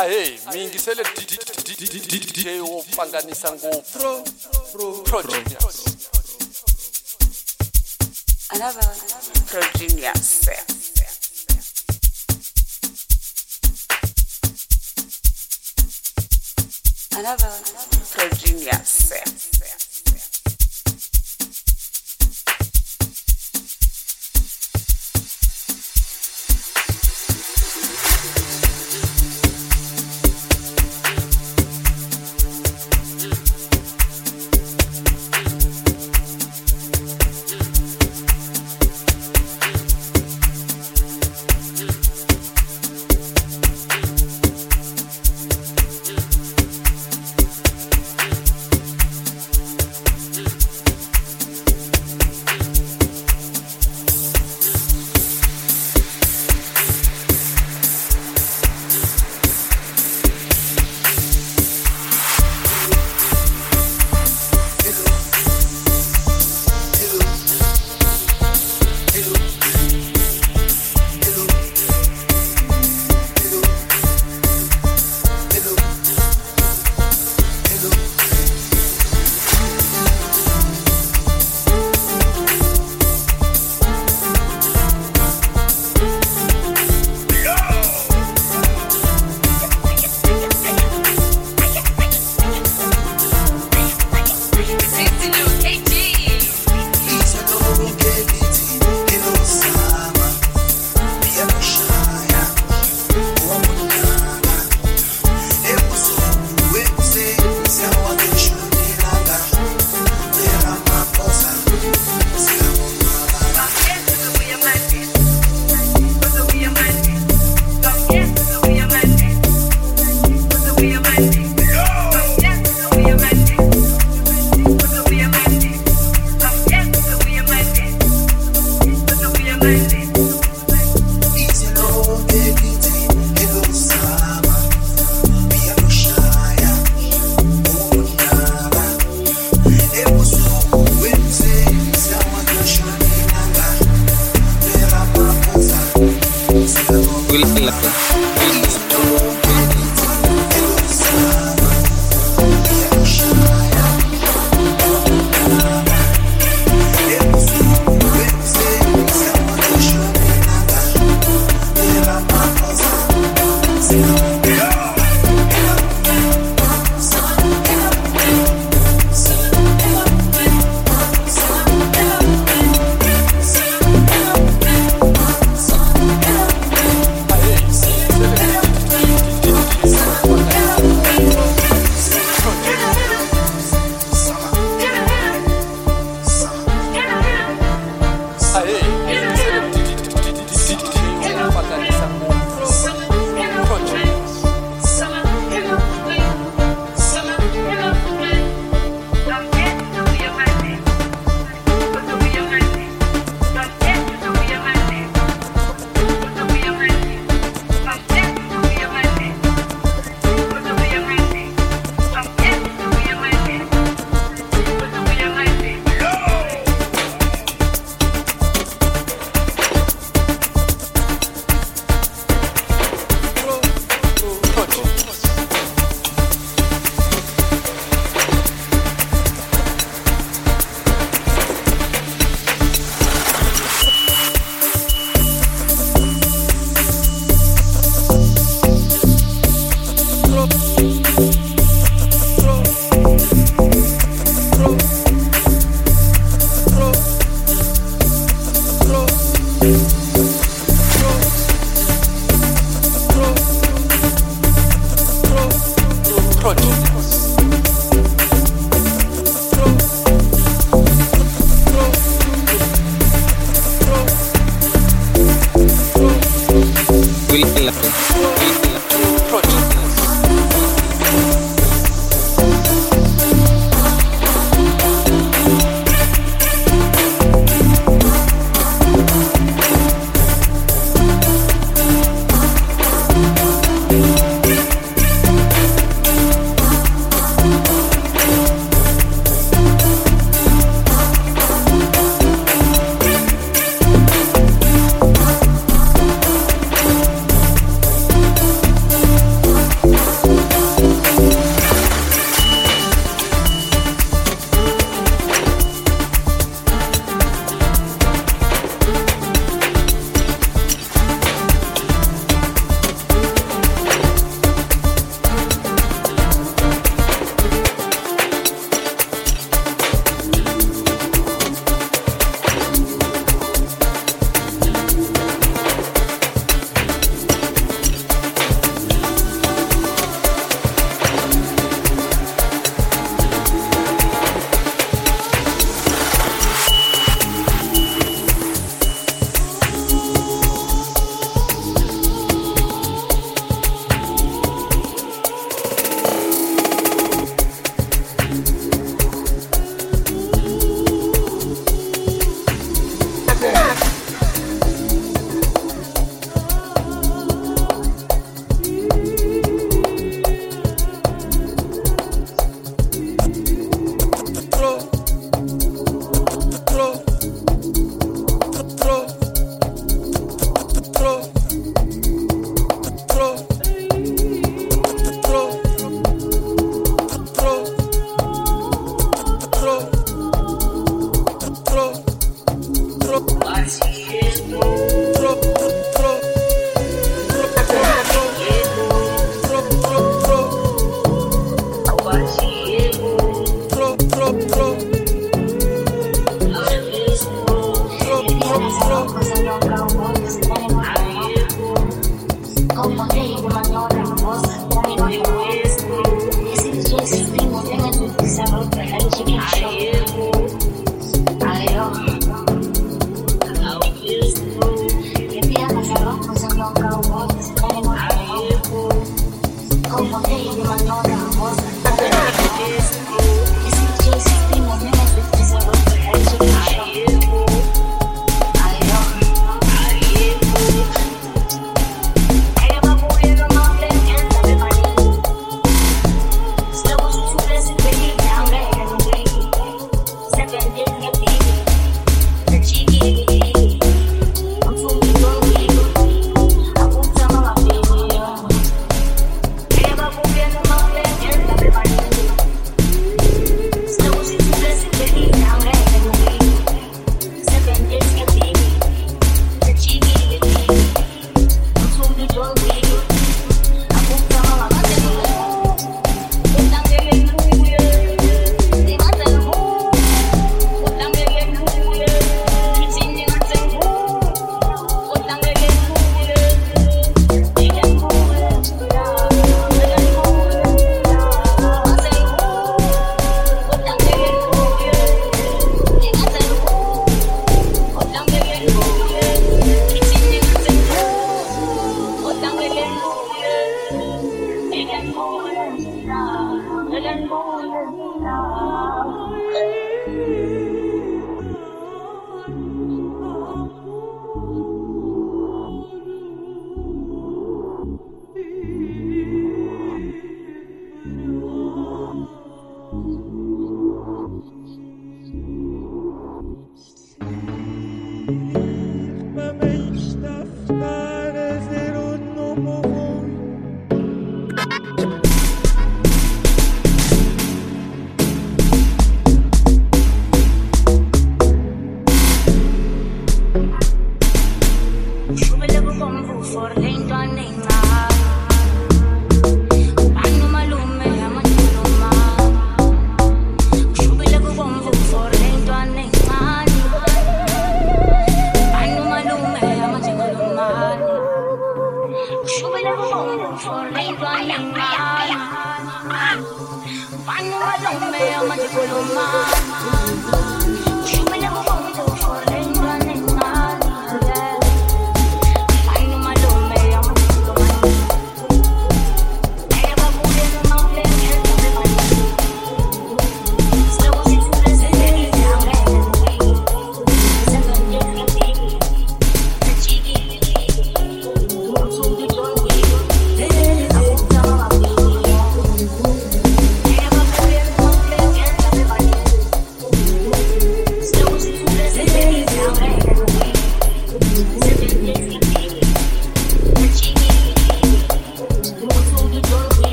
ahey mingisele dj wo pfanganisa ngopfu progenius Another progenius. Another progenius.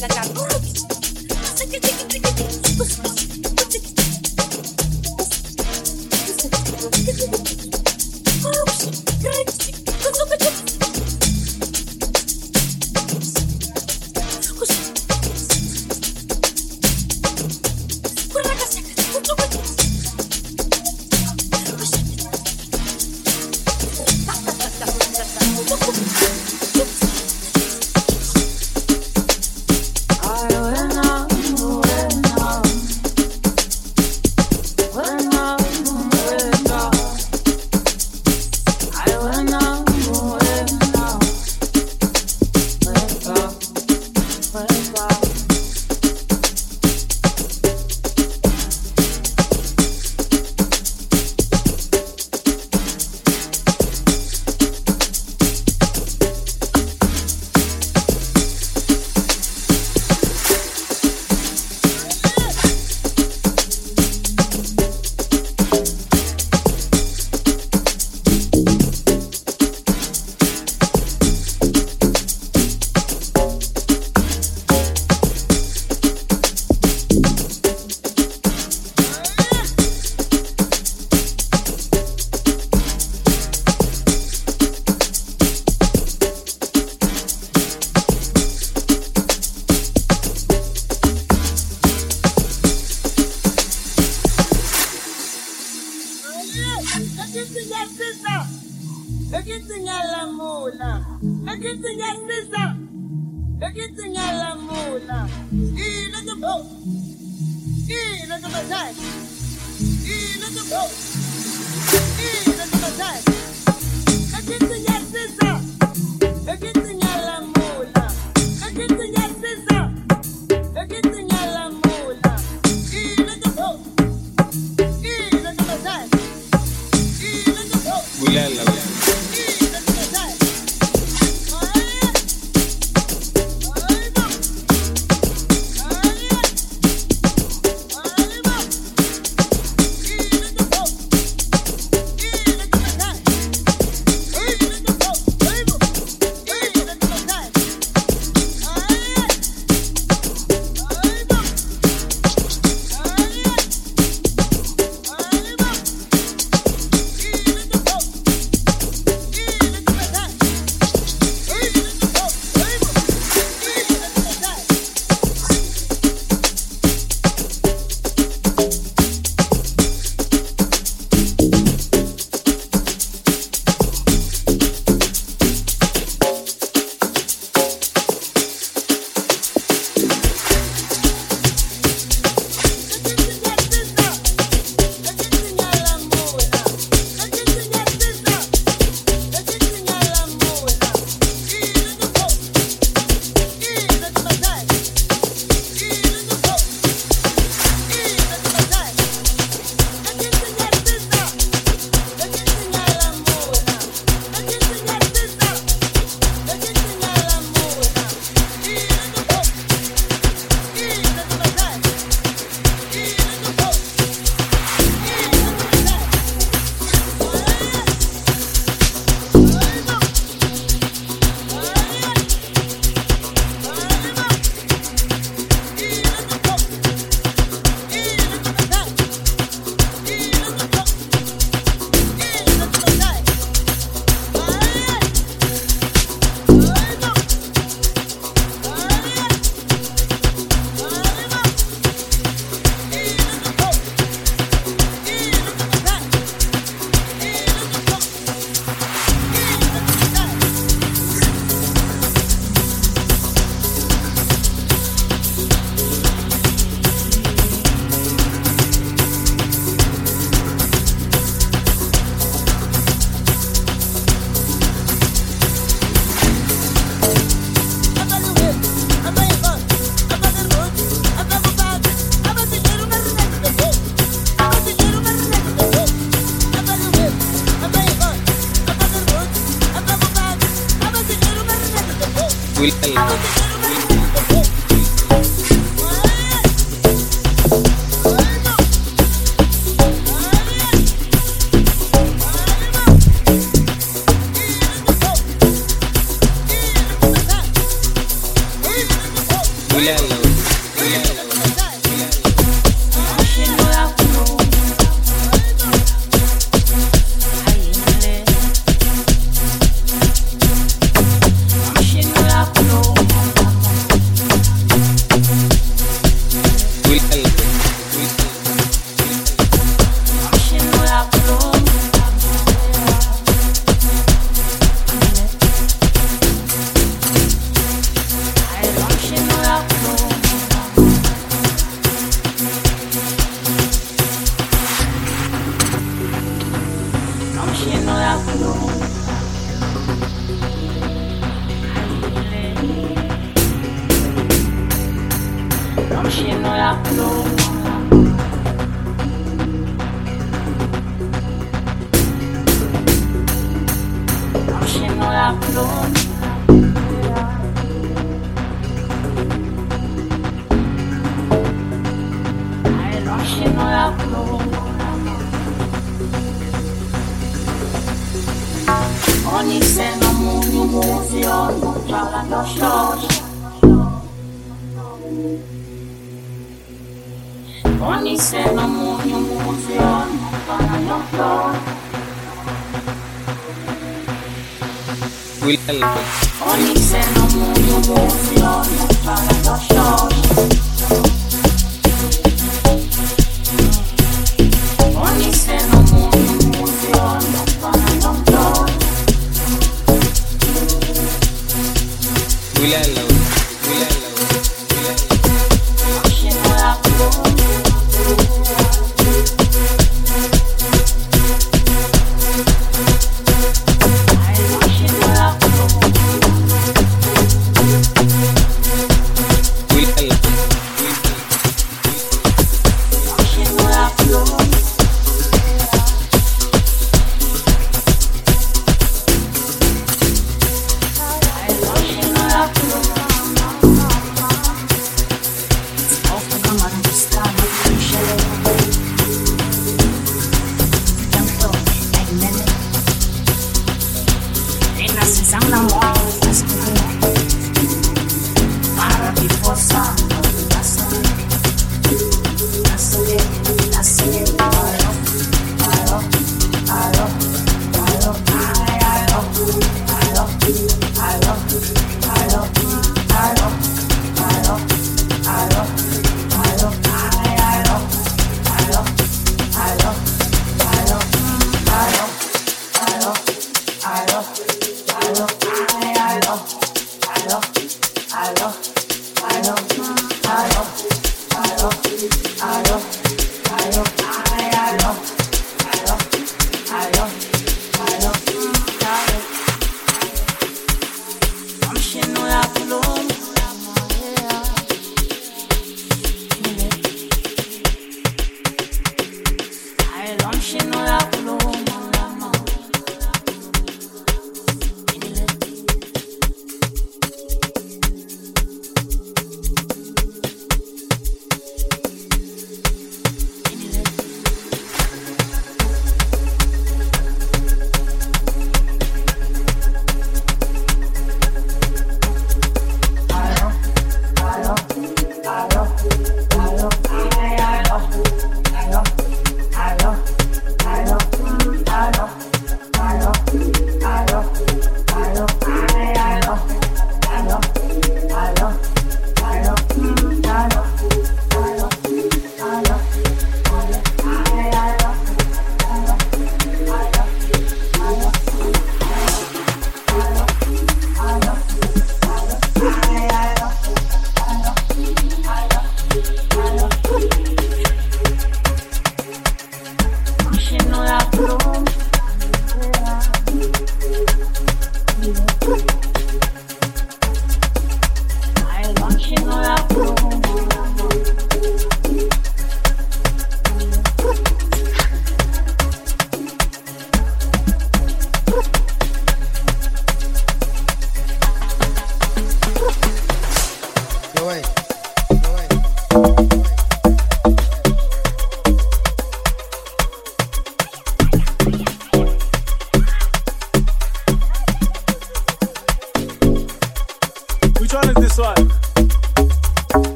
la carta.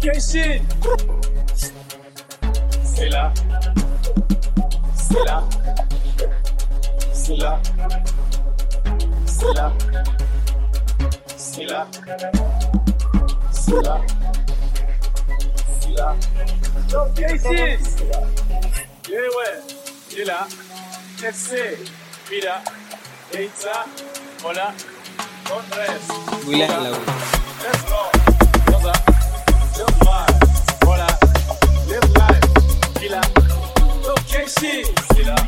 Viens ici. C'est là. C'est là. C'est là. C'est là. C'est là. C'est là. C'est là. Donc viens ici. Eh là. Merci. Larga la Let's go. C'est là.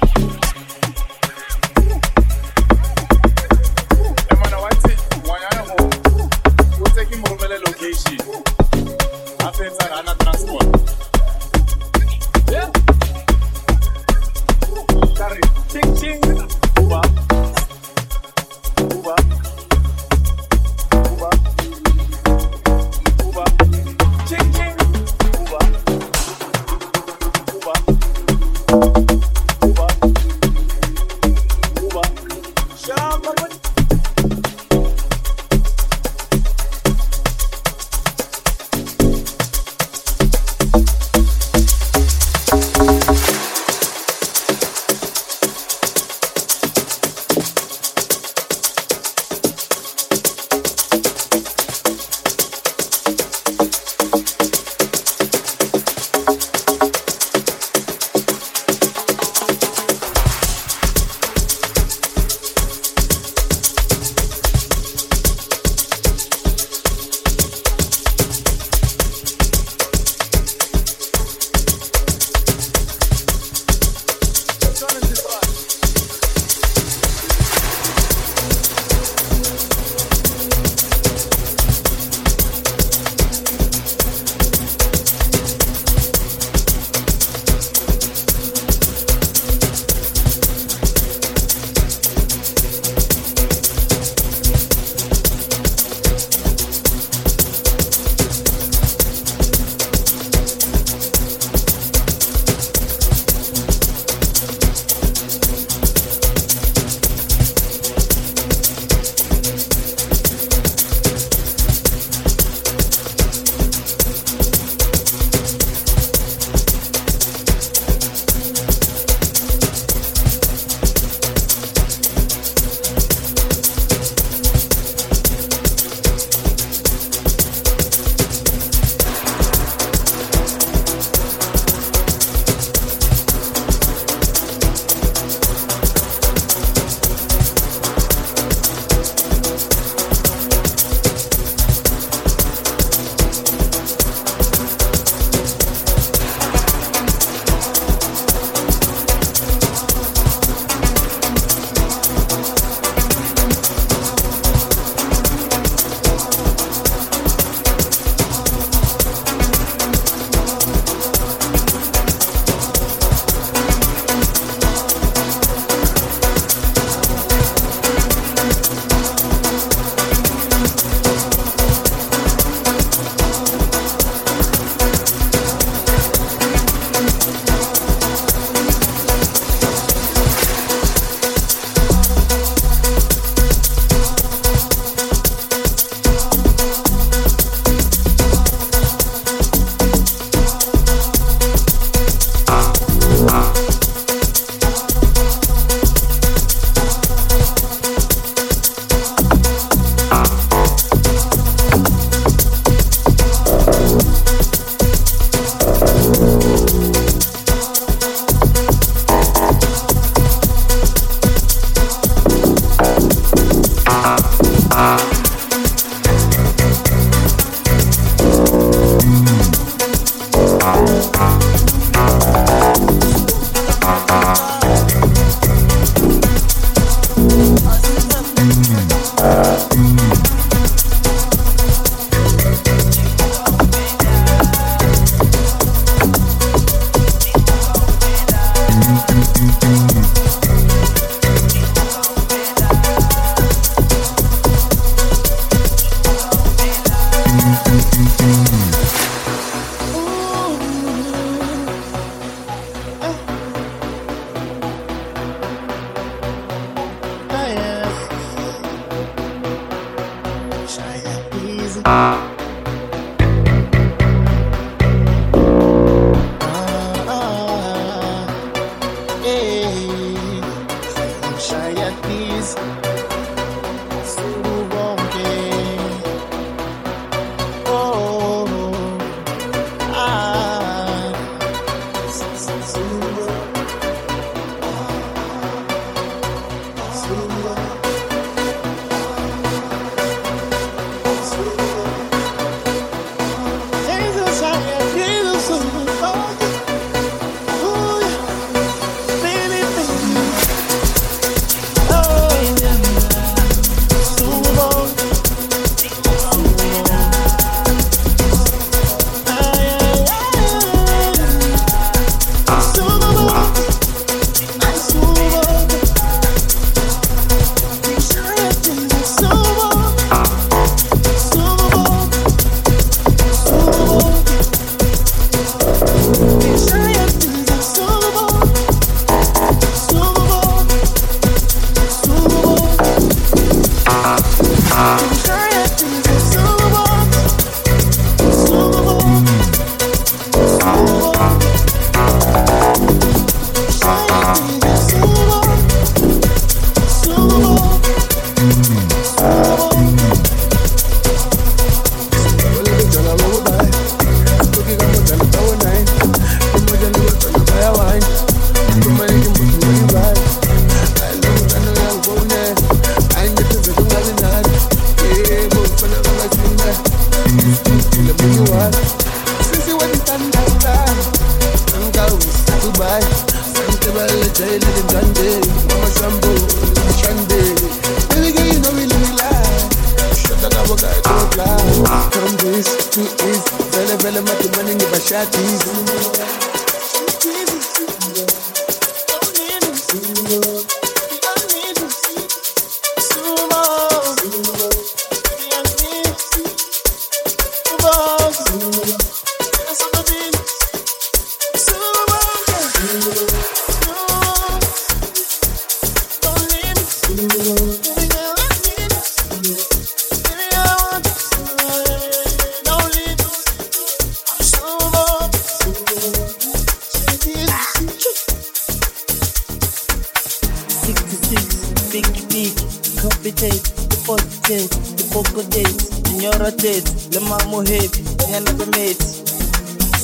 beat, copitate, depositate, decocotate, inyoratate, lemamuhepi, nganabemeti,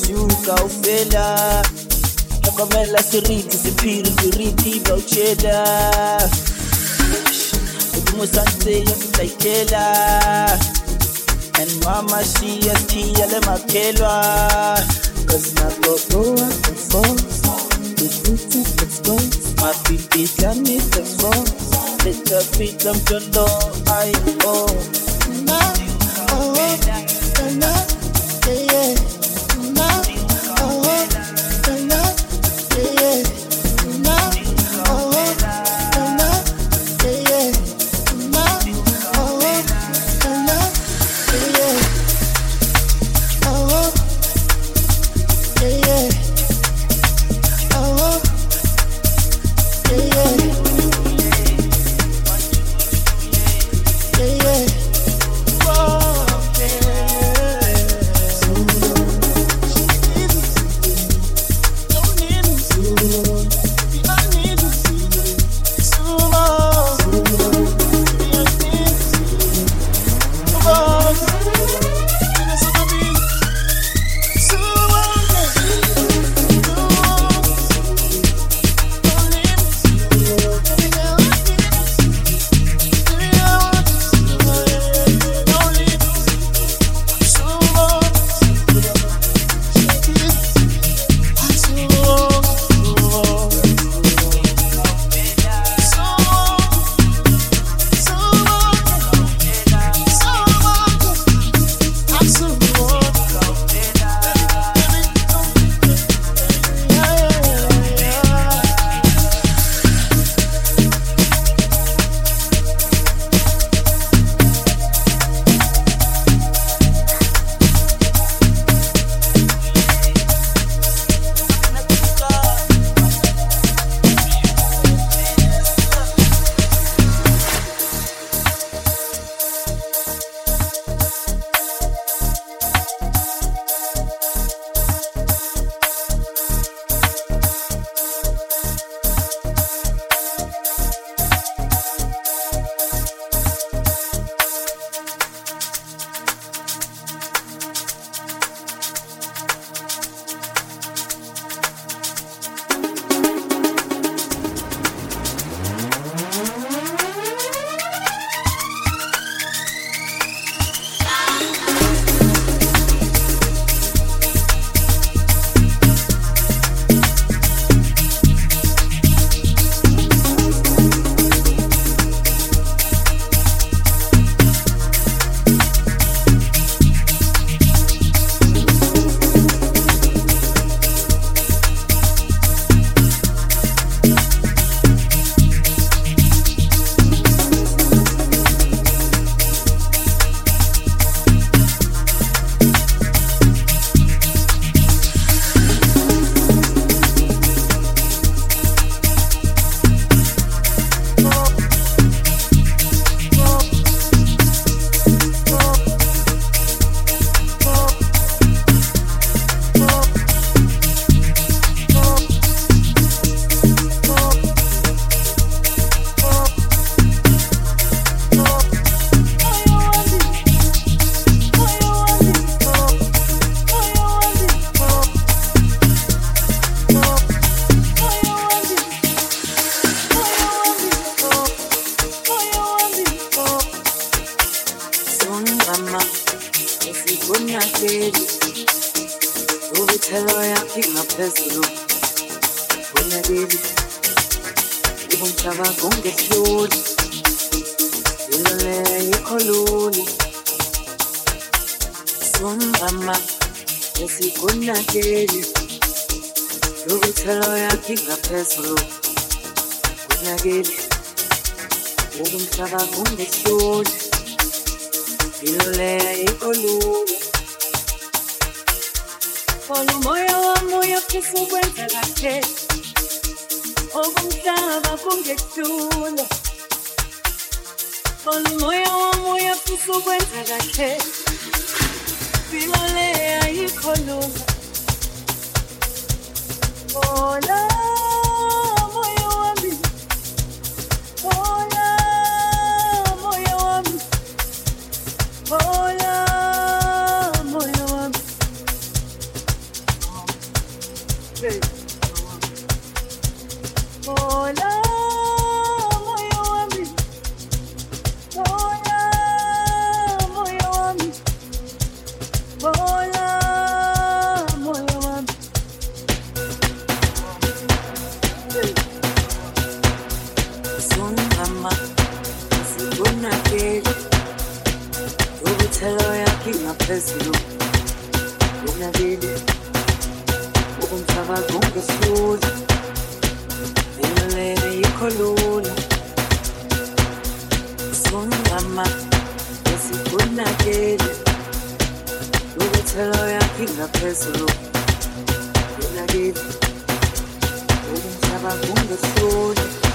shuka ufela, tlhokomela seriti sephiri seriti baucheda modimo santse ya fitlaikela and mama shia tiya le makhelwa cause nakoboa the force the roots of the force my feet is done with let bit of your love I owe. Oh, oh, nah. Yakho ingaphezulu kunakeli ubumhlaba kungehluli yilo leyo yikho lula. Kona umoya wami uyafisa ukwenza kahle. Okumhlaba kungehlula Kona umoya wami uyafisa ukwenza kahle. Filo le ayikho lula. Kona Sungama, esikunakeli. Ukuthelo yakho ingaphezulu. Kunakeli. Ubumhlaba kungehluli. Imilele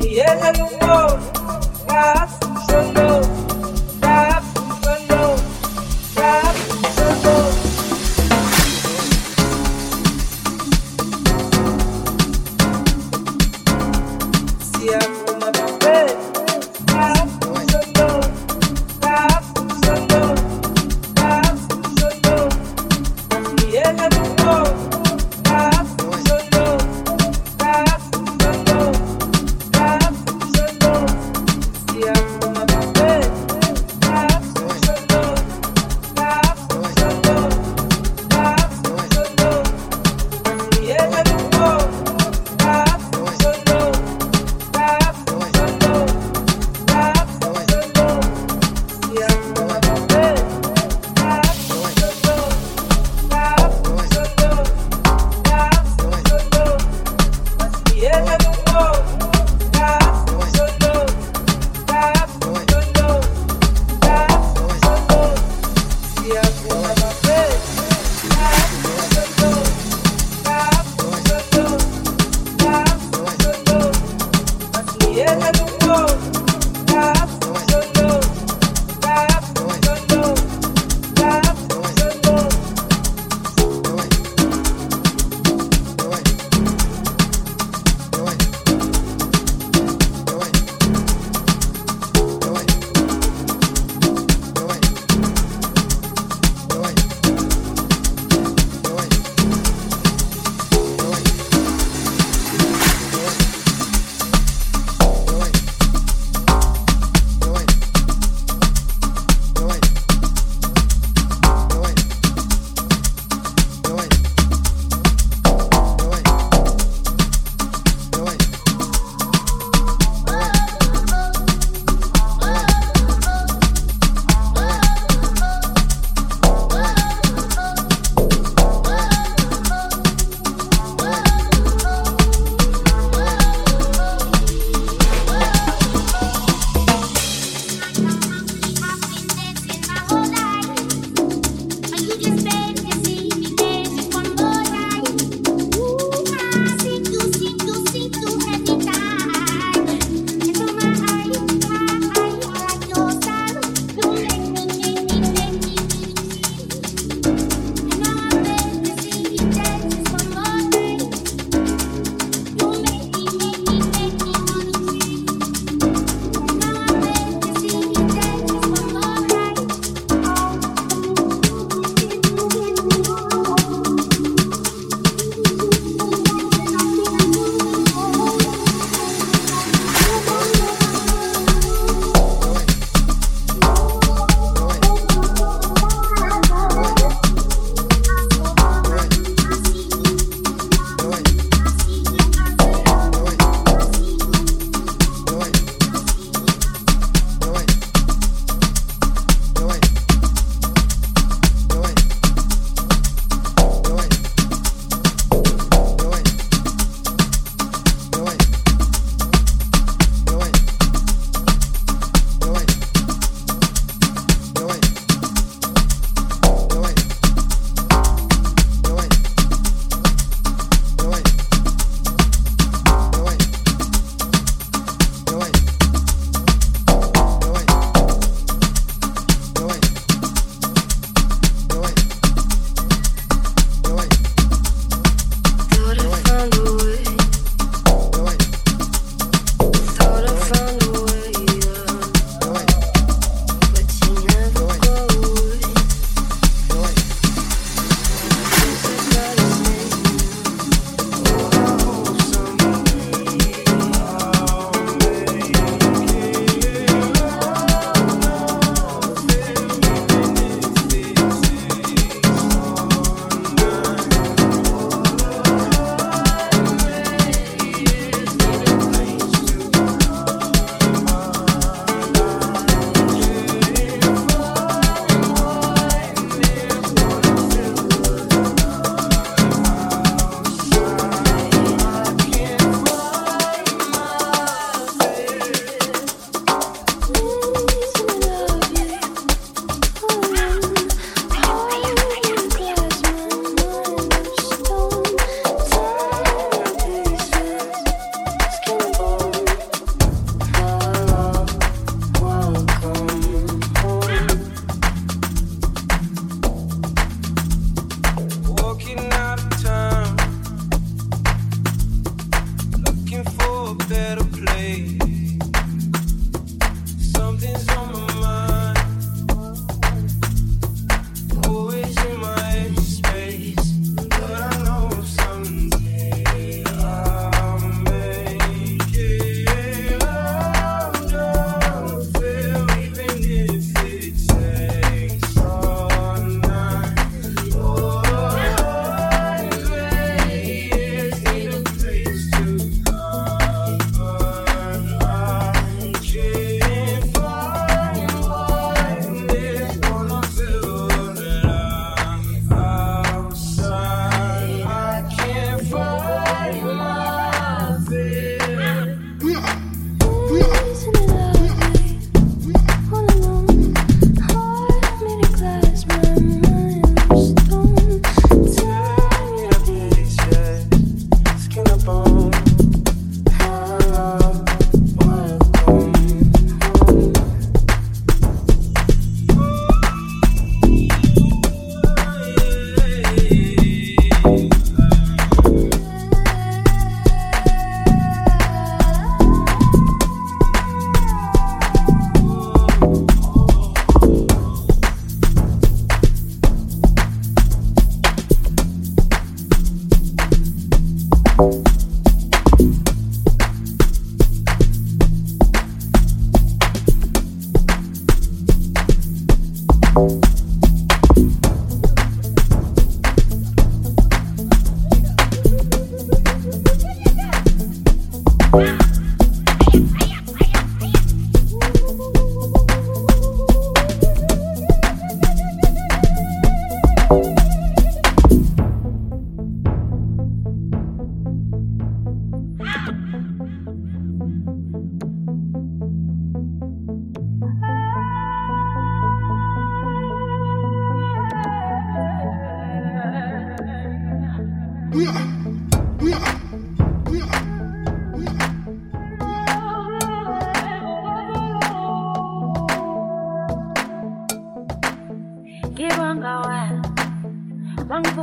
Yeah, you know, God's so.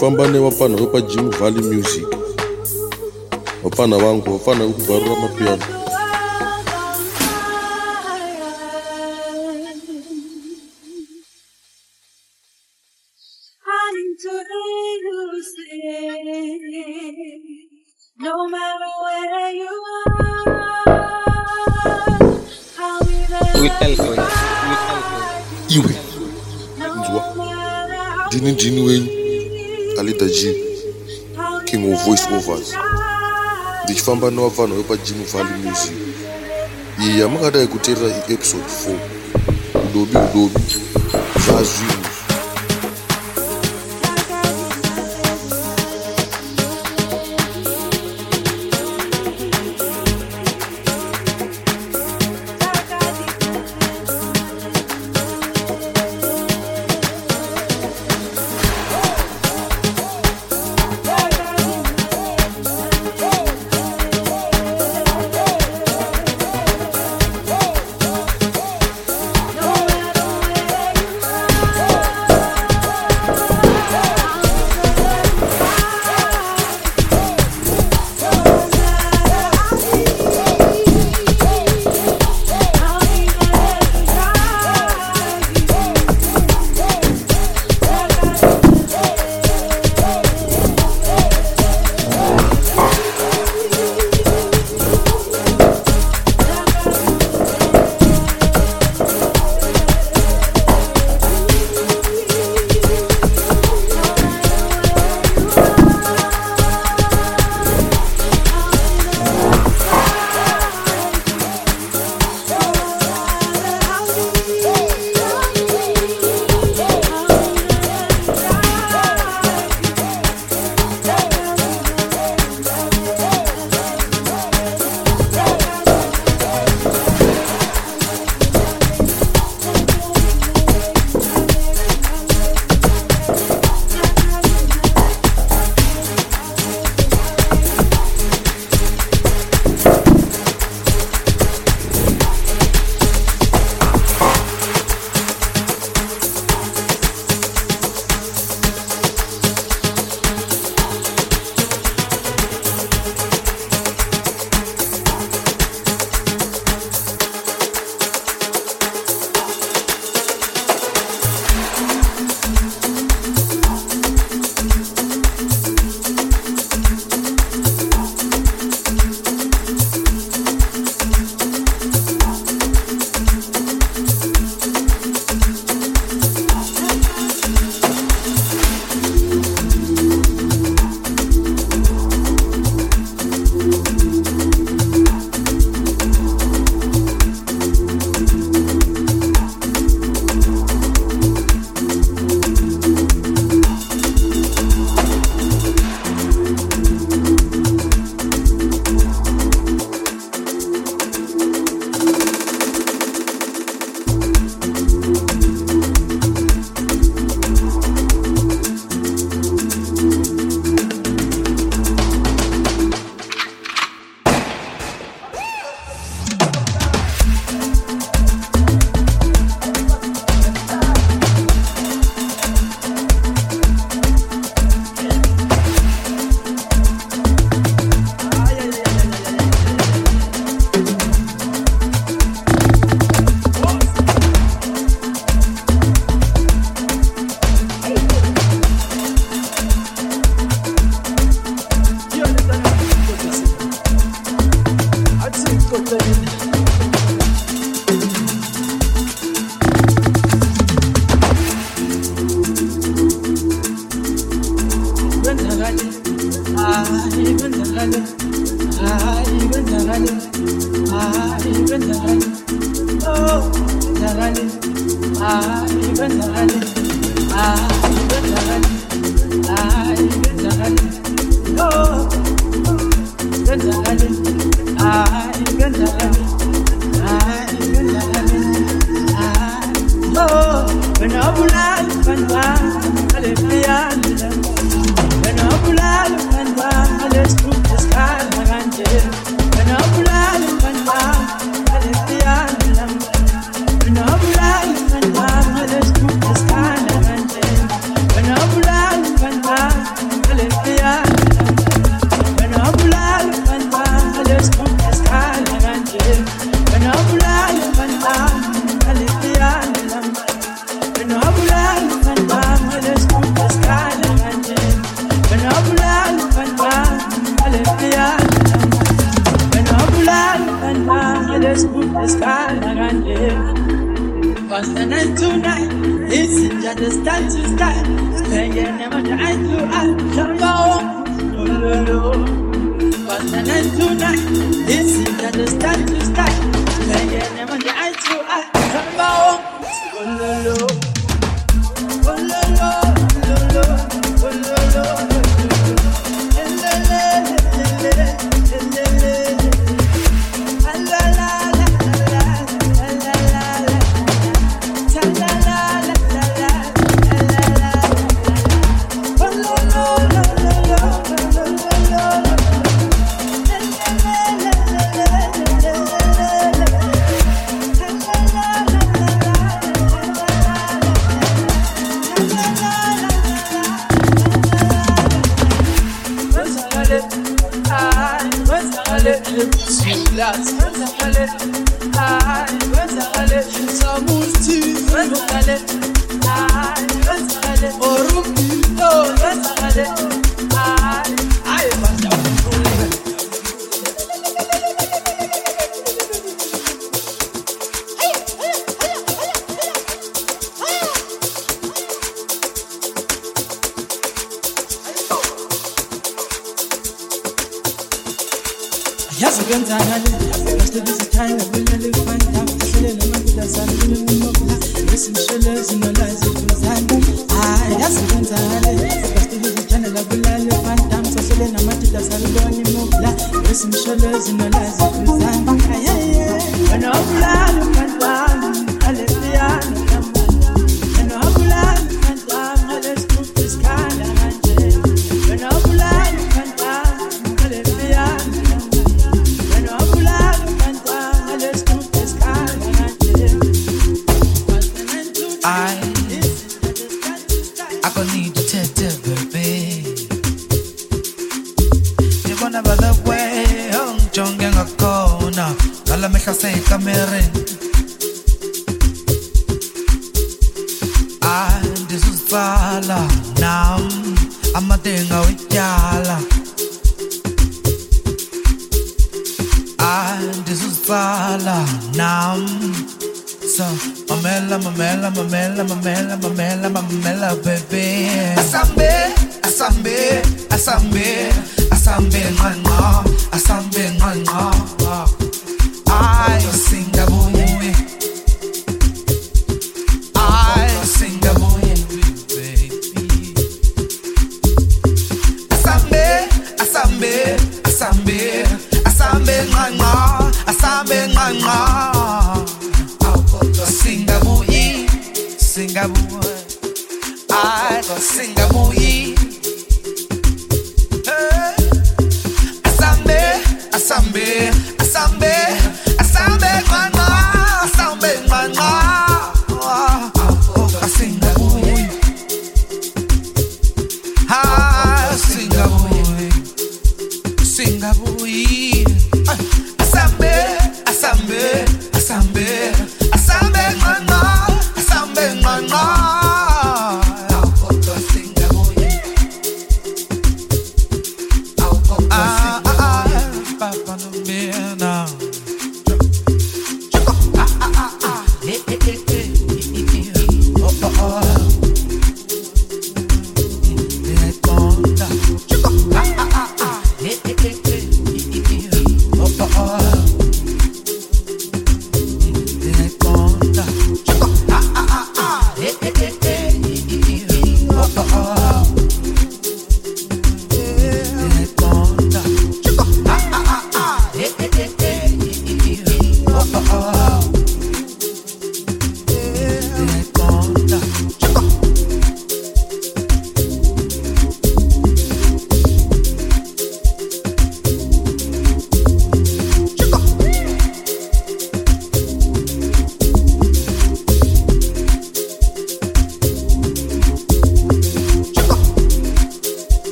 mifambane vapanhu vepa jim valley music. Vapfana vangu vapana vekuvarura mapiano ndichifamba nevavanhu vepajim valley music. Iyi yamungadai kuteerera iepisode 4 udobi udobi zvazvinhu